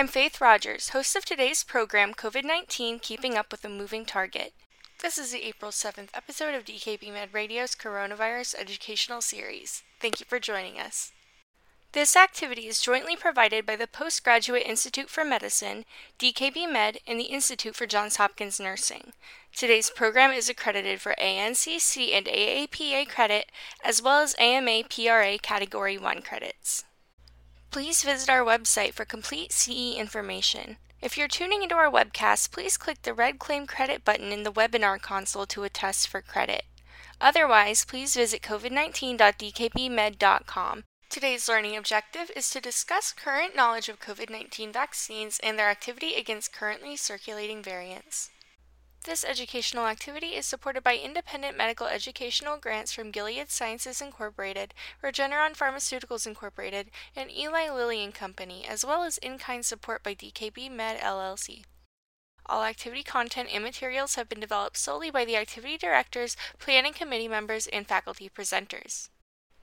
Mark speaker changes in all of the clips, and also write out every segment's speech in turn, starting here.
Speaker 1: I'm Faith Rogers, host of today's program COVID 19 Keeping Up with a Moving Target. This is the April 7th episode of DKB Med Radio's Coronavirus Educational Series. Thank you for joining us. This activity is jointly provided by the Postgraduate Institute for Medicine, DKB Med, and the Institute for Johns Hopkins Nursing. Today's program is accredited for ANCC and AAPA credit, as well as AMA PRA Category 1 credits. Please visit our website for complete CE information. If you're tuning into our webcast, please click the red Claim Credit button in the webinar console to attest for credit. Otherwise, please visit covid19.dkbmed.com. Today's learning objective is to discuss current knowledge of COVID 19 vaccines and their activity against currently circulating variants. This educational activity is supported by independent medical educational grants from Gilead Sciences Incorporated, Regeneron Pharmaceuticals Incorporated, and Eli Lilly and Company, as well as in-kind support by DKB Med LLC. All activity content and materials have been developed solely by the activity directors, planning committee members, and faculty presenters.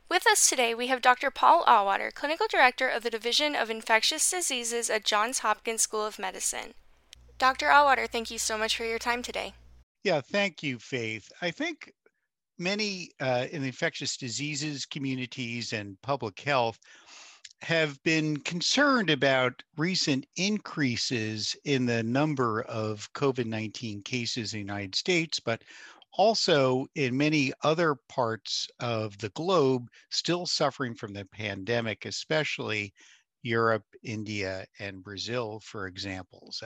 Speaker 1: With us today, we have Dr. Paul Auwaerter, Clinical Director of the Division of Infectious Diseases at Johns Hopkins School of Medicine. Dr. Auwaerter, thank you so much for your time today.
Speaker 2: Yeah, thank you, Faith. I think many uh, in the infectious diseases communities and public health have been concerned about recent increases in the number of COVID 19 cases in the United States, but also in many other parts of the globe still suffering from the pandemic, especially Europe, India, and Brazil, for examples.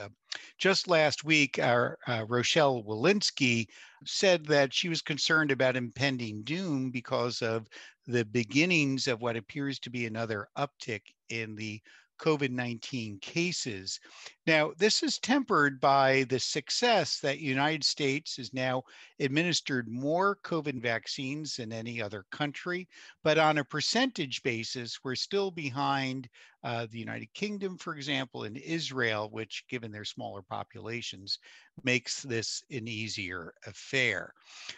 Speaker 2: Just last week, our uh, Rochelle Walensky said that she was concerned about impending doom because of the beginnings of what appears to be another uptick in the COVID 19 cases. Now, this is tempered by the success that the United States has now administered more COVID vaccines than any other country, but on a percentage basis, we're still behind uh, the United Kingdom, for example, and Israel, which, given their smaller populations, makes this an easier affair.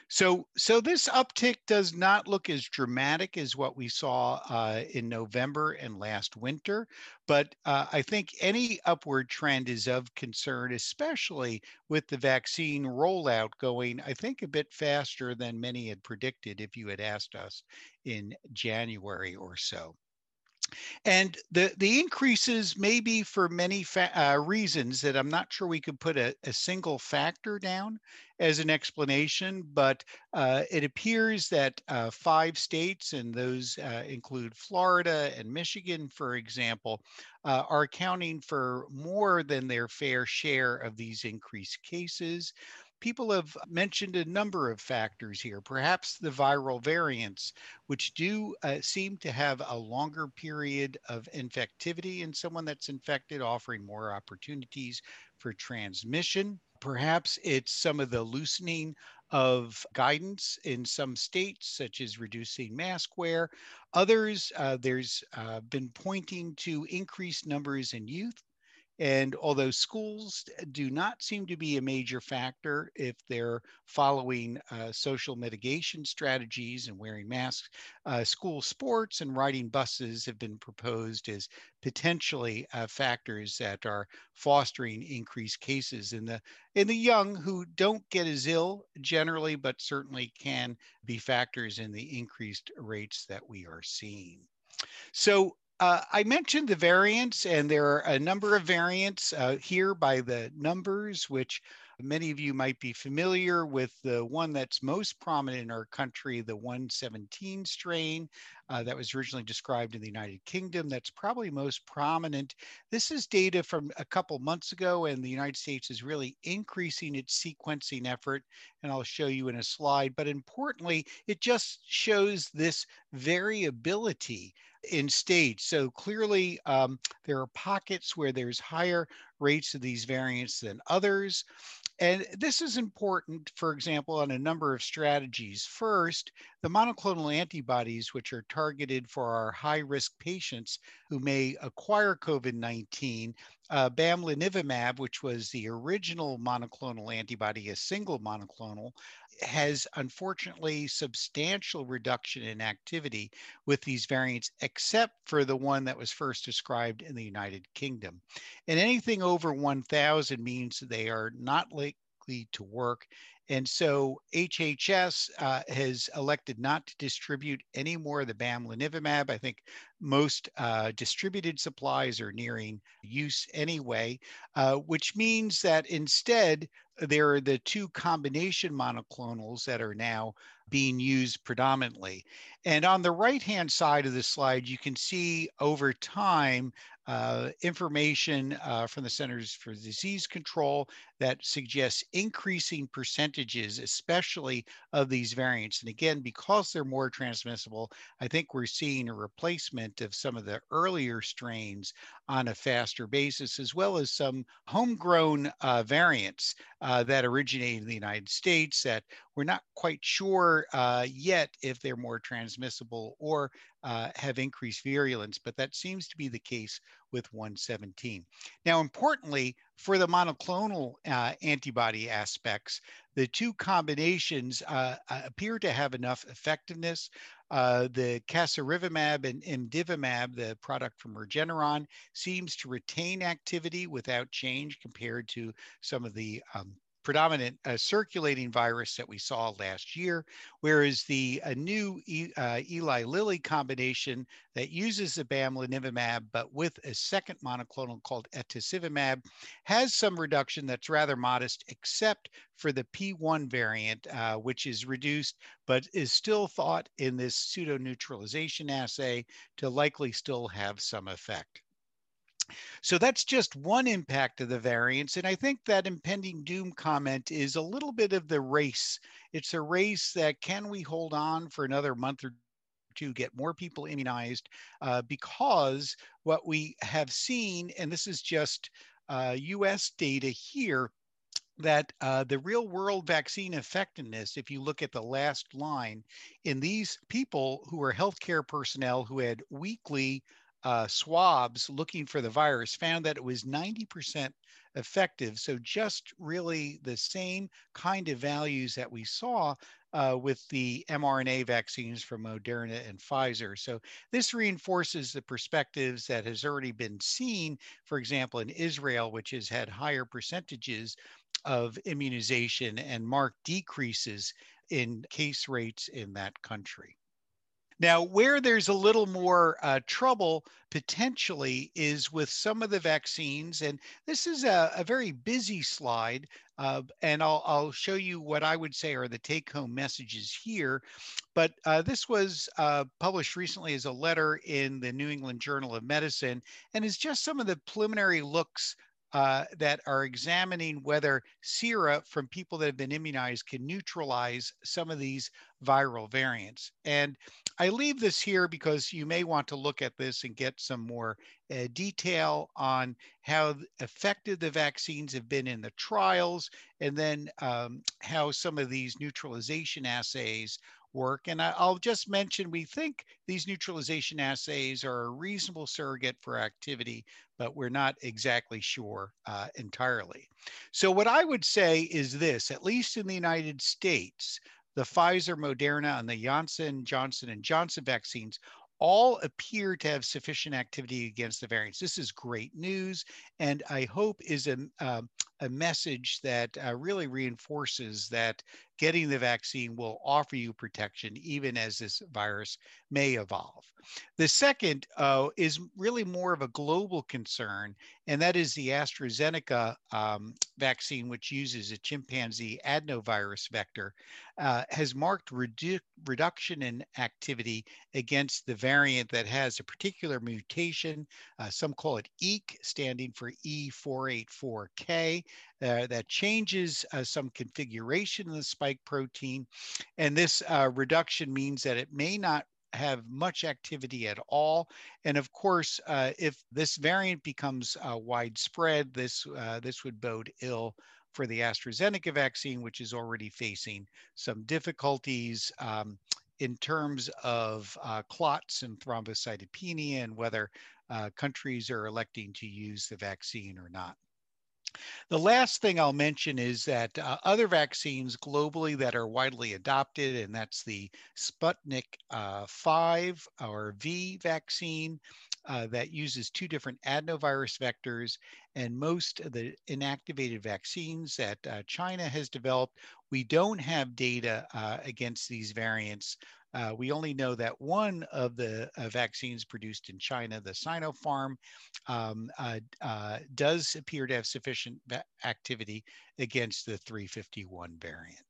Speaker 2: So, so this uptick does not look as dramatic as what we saw uh, in November and last winter, but uh, I think any upward trend is of concern, especially with the vaccine rollout going, I think, a bit faster than many had predicted if you had asked us in January or so. And the, the increases may be for many uh, reasons that I'm not sure we could put a, a single factor down as an explanation, but uh, it appears that uh, five states, and those uh, include Florida and Michigan, for example, uh, are accounting for more than their fair share of these increased cases people have mentioned a number of factors here, perhaps the viral variants, which do uh, seem to have a longer period of infectivity in someone that's infected, offering more opportunities for transmission. Perhaps it's some of the loosening of guidance in some states, such as reducing mask wear. Others, uh, there's uh, been pointing to increased numbers in youth and although schools do not seem to be a major factor if they're following uh, social mitigation strategies and wearing masks, uh, school sports and riding buses have been proposed as potentially uh, factors that are fostering increased cases in the in the young who don't get as ill generally, but certainly can be factors in the increased rates that we are seeing. So uh, I mentioned the variants, and there are a number of variants uh, here by the numbers, which many of you might be familiar with. The one that's most prominent in our country, the 117 strain uh, that was originally described in the United Kingdom. That's probably most prominent. This is data from a couple months ago, and the United States is really increasing its sequencing effort, and I'll show you in a slide. But importantly, it just shows this variability in states. So clearly, um, there are pockets where there's higher rates of these variants than others. And this is important, for example, on a number of strategies. First, the monoclonal antibodies, which are targeted for our high risk patients who may acquire COVID 19, uh, bamlanivimab, which was the original monoclonal antibody, a single monoclonal, has unfortunately substantial reduction in activity with these variants, except for the one that was first described in the United Kingdom. And anything over 1,000 means they are not likely to work and so HHS uh, has elected not to distribute any more of the bamlanivimab. I think most uh, distributed supplies are nearing use anyway, uh, which means that instead there are the two combination monoclonals that are now being used predominantly. And on the right hand side of the slide, you can see over time uh, information uh, from the Centers for Disease Control that suggests increasing percentages, especially of these variants. And again, because they're more transmissible, I think we're seeing a replacement of some of the earlier strains on a faster basis, as well as some homegrown uh, variants uh, that originate in the United States that we're not quite sure uh, yet if they're more transmissible or uh, have increased virulence, but that seems to be the case with 117. Now, importantly, for the monoclonal uh, antibody aspects, the two combinations uh, uh appear to have enough effectiveness. Uh, the casirivimab and imdevimab, the product from Regeneron, seems to retain activity without change compared to some of the um, predominant uh, circulating virus that we saw last year, whereas the uh, new e, uh, Eli Lilly combination that uses the bamlanivimab but with a second monoclonal called etesevimab has some reduction that's rather modest, except for the P1 variant, uh, which is reduced but is still thought in this pseudo neutralization assay to likely still have some effect. So that's just one impact of the variance. And I think that impending doom comment is a little bit of the race. It's a race that can we hold on for another month or to get more people immunized uh, because what we have seen, and this is just uh, US data here, that uh, the real world vaccine effectiveness, if you look at the last line, in these people who are healthcare personnel who had weekly uh, swabs looking for the virus found that it was 90% effective. So, just really the same kind of values that we saw uh, with the mRNA vaccines from Moderna and Pfizer. So, this reinforces the perspectives that has already been seen, for example, in Israel, which has had higher percentages of immunization and marked decreases in case rates in that country. Now, where there's a little more uh, trouble potentially is with some of the vaccines. And this is a, a very busy slide. Uh, and I'll, I'll, show you what I would say are the take home messages here. But uh, this was uh, published recently as a letter in the New England Journal of Medicine and is just some of the preliminary looks uh, that are examining whether sera from people that have been immunized can neutralize some of these viral variants. And I leave this here because you may want to look at this and get some more uh, detail on how effective the vaccines have been in the trials, and then um, how some of these neutralization assays work. And I'll just mention we think these neutralization assays are a reasonable surrogate for activity, but we're not exactly sure uh, entirely. So, what I would say is this at least in the United States, the Pfizer, Moderna, and the Janssen, Johnson and Johnson vaccines all appear to have sufficient activity against the variants. This is great news, and I hope is a, uh, a message that uh, really reinforces that getting the vaccine will offer you protection even as this virus may evolve. The second uh, is really more of a global concern, and that is the AstraZeneca um, vaccine, which uses a chimpanzee adenovirus vector, uh, has marked redu- reduction in activity against the variant that has a particular mutation. Uh, some call it EEK, standing for E484K uh, that changes uh, some configuration of the spike protein. And this uh, reduction means that it may not have much activity at all. And of course, uh, if this variant becomes uh, widespread, this, this would bode ill for the AstraZeneca vaccine, which is already facing some difficulties um, in terms of uh, clots and thrombocytopenia and whether uh, countries are electing to use the vaccine or not. The last thing I'll mention is that uh, other vaccines globally that are widely adopted, and that's the Sputnik uh, 5 or V vaccine uh, that uses two different adenovirus vectors. And most of the inactivated vaccines that uh, China has developed, we don't have data uh, against these variants uh, we only know that one of the uh, vaccines produced in China, the Sinopharm, um, uh, uh does appear to have sufficient activity against the 351 variant.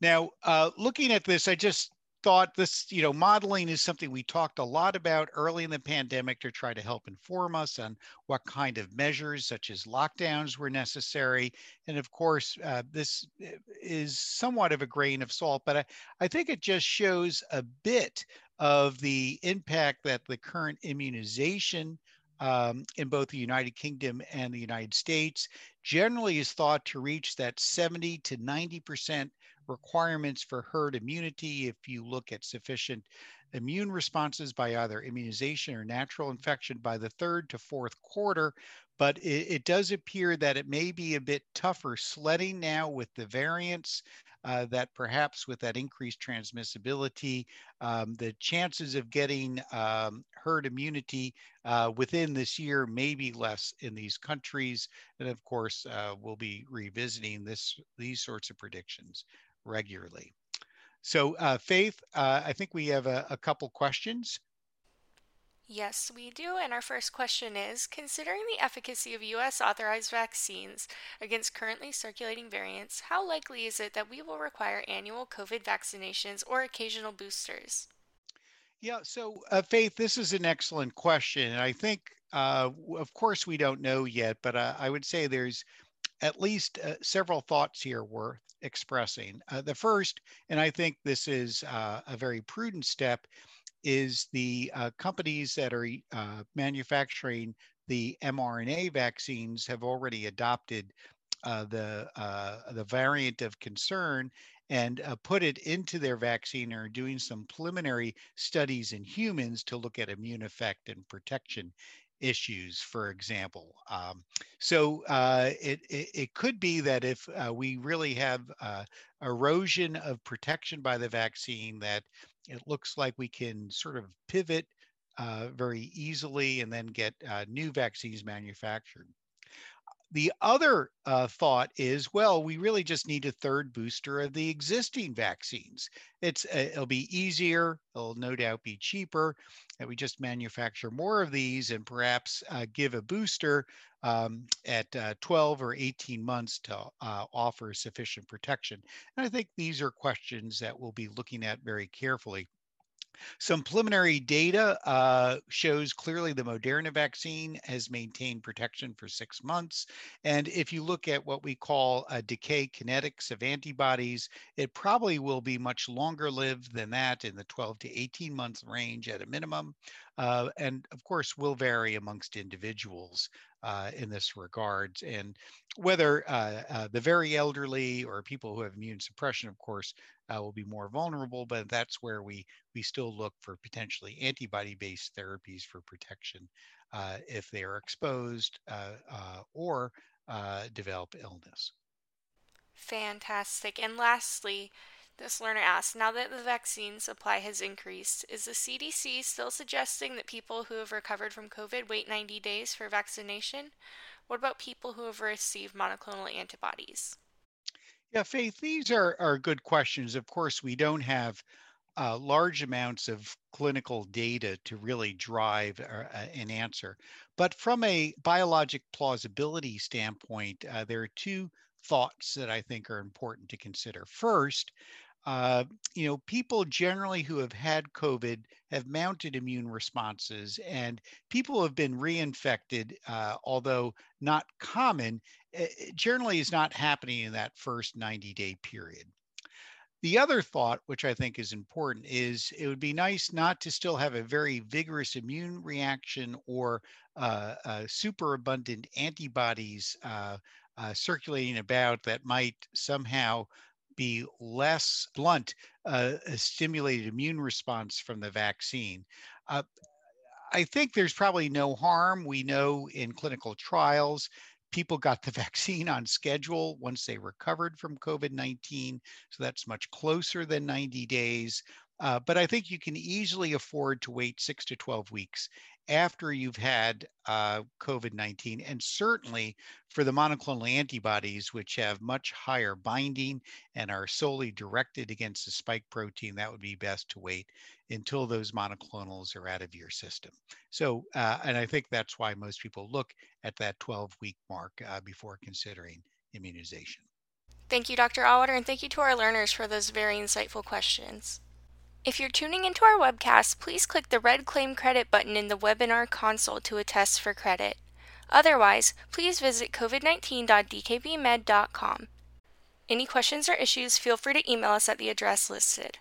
Speaker 2: Now, uh, looking at this, I just thought this, you know, modeling is something we talked a lot about early in the pandemic to try to help inform us on what kind of measures, such as lockdowns, were necessary. And of course, uh, this uh, is somewhat of a grain of salt, but I, I think it just shows a bit of the impact that the current immunization um, in both the United Kingdom and the United States generally is thought to reach that 70 to 90 percent requirements for herd immunity if you look at sufficient immune responses by either immunization or natural infection by the third to fourth quarter. But it, it does appear that it may be a bit tougher sledding now with the variants. Uh, that perhaps with that increased transmissibility, um, the chances of getting um, herd immunity uh, within this year may be less in these countries. And of course, uh, we'll be revisiting this these sorts of predictions regularly. So, uh, Faith, uh, I think we have a, a couple questions.
Speaker 1: Yes, we do. And our first question is Considering the efficacy of U.S. authorized vaccines against currently circulating variants, how likely is it that we will require annual COVID vaccinations or occasional boosters?
Speaker 2: Yeah, so uh, Faith, this is an excellent question. And I think, uh, of course, we don't know yet, but uh, I would say there's at least uh, several thoughts here worth expressing. Uh, the first, and I think this is uh, a very prudent step, is the uh, companies that are uh, manufacturing the mRNA vaccines have already adopted uh, the the variant of concern and put it into their vaccine or doing some preliminary studies in humans to look at immune effect and protection issues, for example. Um, so uh, it, it, it, could be that if uh, we really have uh, erosion of protection by the vaccine, that it looks like we can sort of pivot uh, very easily and then get uh, new vaccines manufactured. The other uh, thought is, well, we really just need a third booster of the existing vaccines. It's uh, it'll be easier, it'll no doubt be cheaper, That we just manufacture more of these and perhaps uh, give a booster um, at uh, 12 or 18 months to uh, offer sufficient protection. And I think these are questions that we'll be looking at very carefully. Some preliminary data uh, shows clearly the Moderna vaccine has maintained protection for six months. And if you look at what we call a decay kinetics of antibodies, it probably will be much longer lived than that in the 12 to 18 month range at a minimum. Uh, and of course, will vary amongst individuals uh, in this regard. And whether uh, uh, the very elderly or people who have immune suppression, of course, uh, will be more vulnerable, but that's where we, we still look for potentially antibody-based therapies for protection uh, if they are exposed uh, or develop illness.
Speaker 1: Fantastic. And lastly, this learner asks Now that the vaccine supply has increased, is the CDC still suggesting that people who have recovered from COVID wait 90 days for vaccination? What about people who have received monoclonal antibodies?
Speaker 2: Yeah, Faith, these are, are good questions. Of course, we don't have uh, large amounts of clinical data to really drive uh, an answer. But from a biologic plausibility standpoint, uh, there are two thoughts that I think are important to consider. First, uh, you know, people generally who have had COVID have mounted immune responses, and people have been reinfected, uh, although not common, generally is not happening in that first 90 day period. The other thought, which I think is important, is it would be nice not to still have a very vigorous immune reaction or uh, uh, superabundant antibodies uh, uh circulating about that might somehow be less blunt uh, a stimulated immune response from the vaccine. Uh, I think there's probably no harm. We know in clinical trials, people got the vaccine on schedule once they recovered from COVID 19. So that's much closer than 90 days. Uh, but I think you can easily afford to wait six to 12 weeks after you've had uh, COVID 19, and certainly for the monoclonal antibodies, which have much higher binding and are solely directed against the spike protein, that would be best to wait until those monoclonals are out of your system. So, uh, and I think that's why most people look at that 12 week mark uh, before considering immunization.
Speaker 1: Thank you, Dr. Auwaerter, and thank you to our learners for those very insightful questions. If you're tuning into our webcast, please click the red Claim Credit button in the webinar console to attest for credit. Otherwise, please visit covid19.dkbmed.com. Any questions or issues, feel free to email us at the address listed.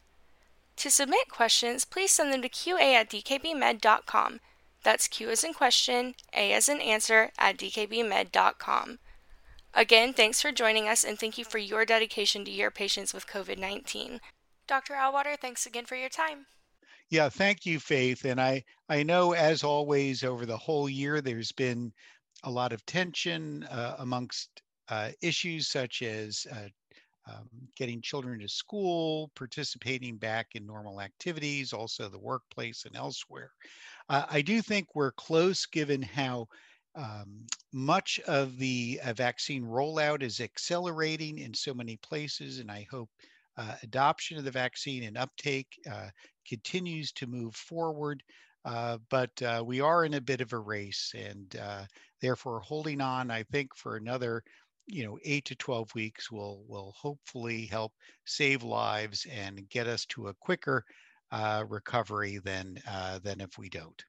Speaker 1: To submit questions, please send them to qa at dkbmed.com. That's Q as in question, A as in answer at dkbmed.com. Again, thanks for joining us and thank you for your dedication to your patients with COVID 19. Dr. Auwaerter, thanks again for your time.
Speaker 2: Yeah, thank you, Faith. And I, I know, as always, over the whole year, there's been a lot of tension uh, amongst uh, issues such as uh, um, getting children to school, participating back in normal activities, also the workplace and elsewhere. I do think we're close given how um, much of the uh, vaccine rollout is accelerating in so many places, and I hope uh, adoption of the vaccine and uptake uh, continues to move forward. Uh, but uh, we are in a bit of a race and uh, therefore holding on, I think, for another you know, eight to 12 weeks will, will hopefully help save lives and get us to a quicker recovery than, than if we don't.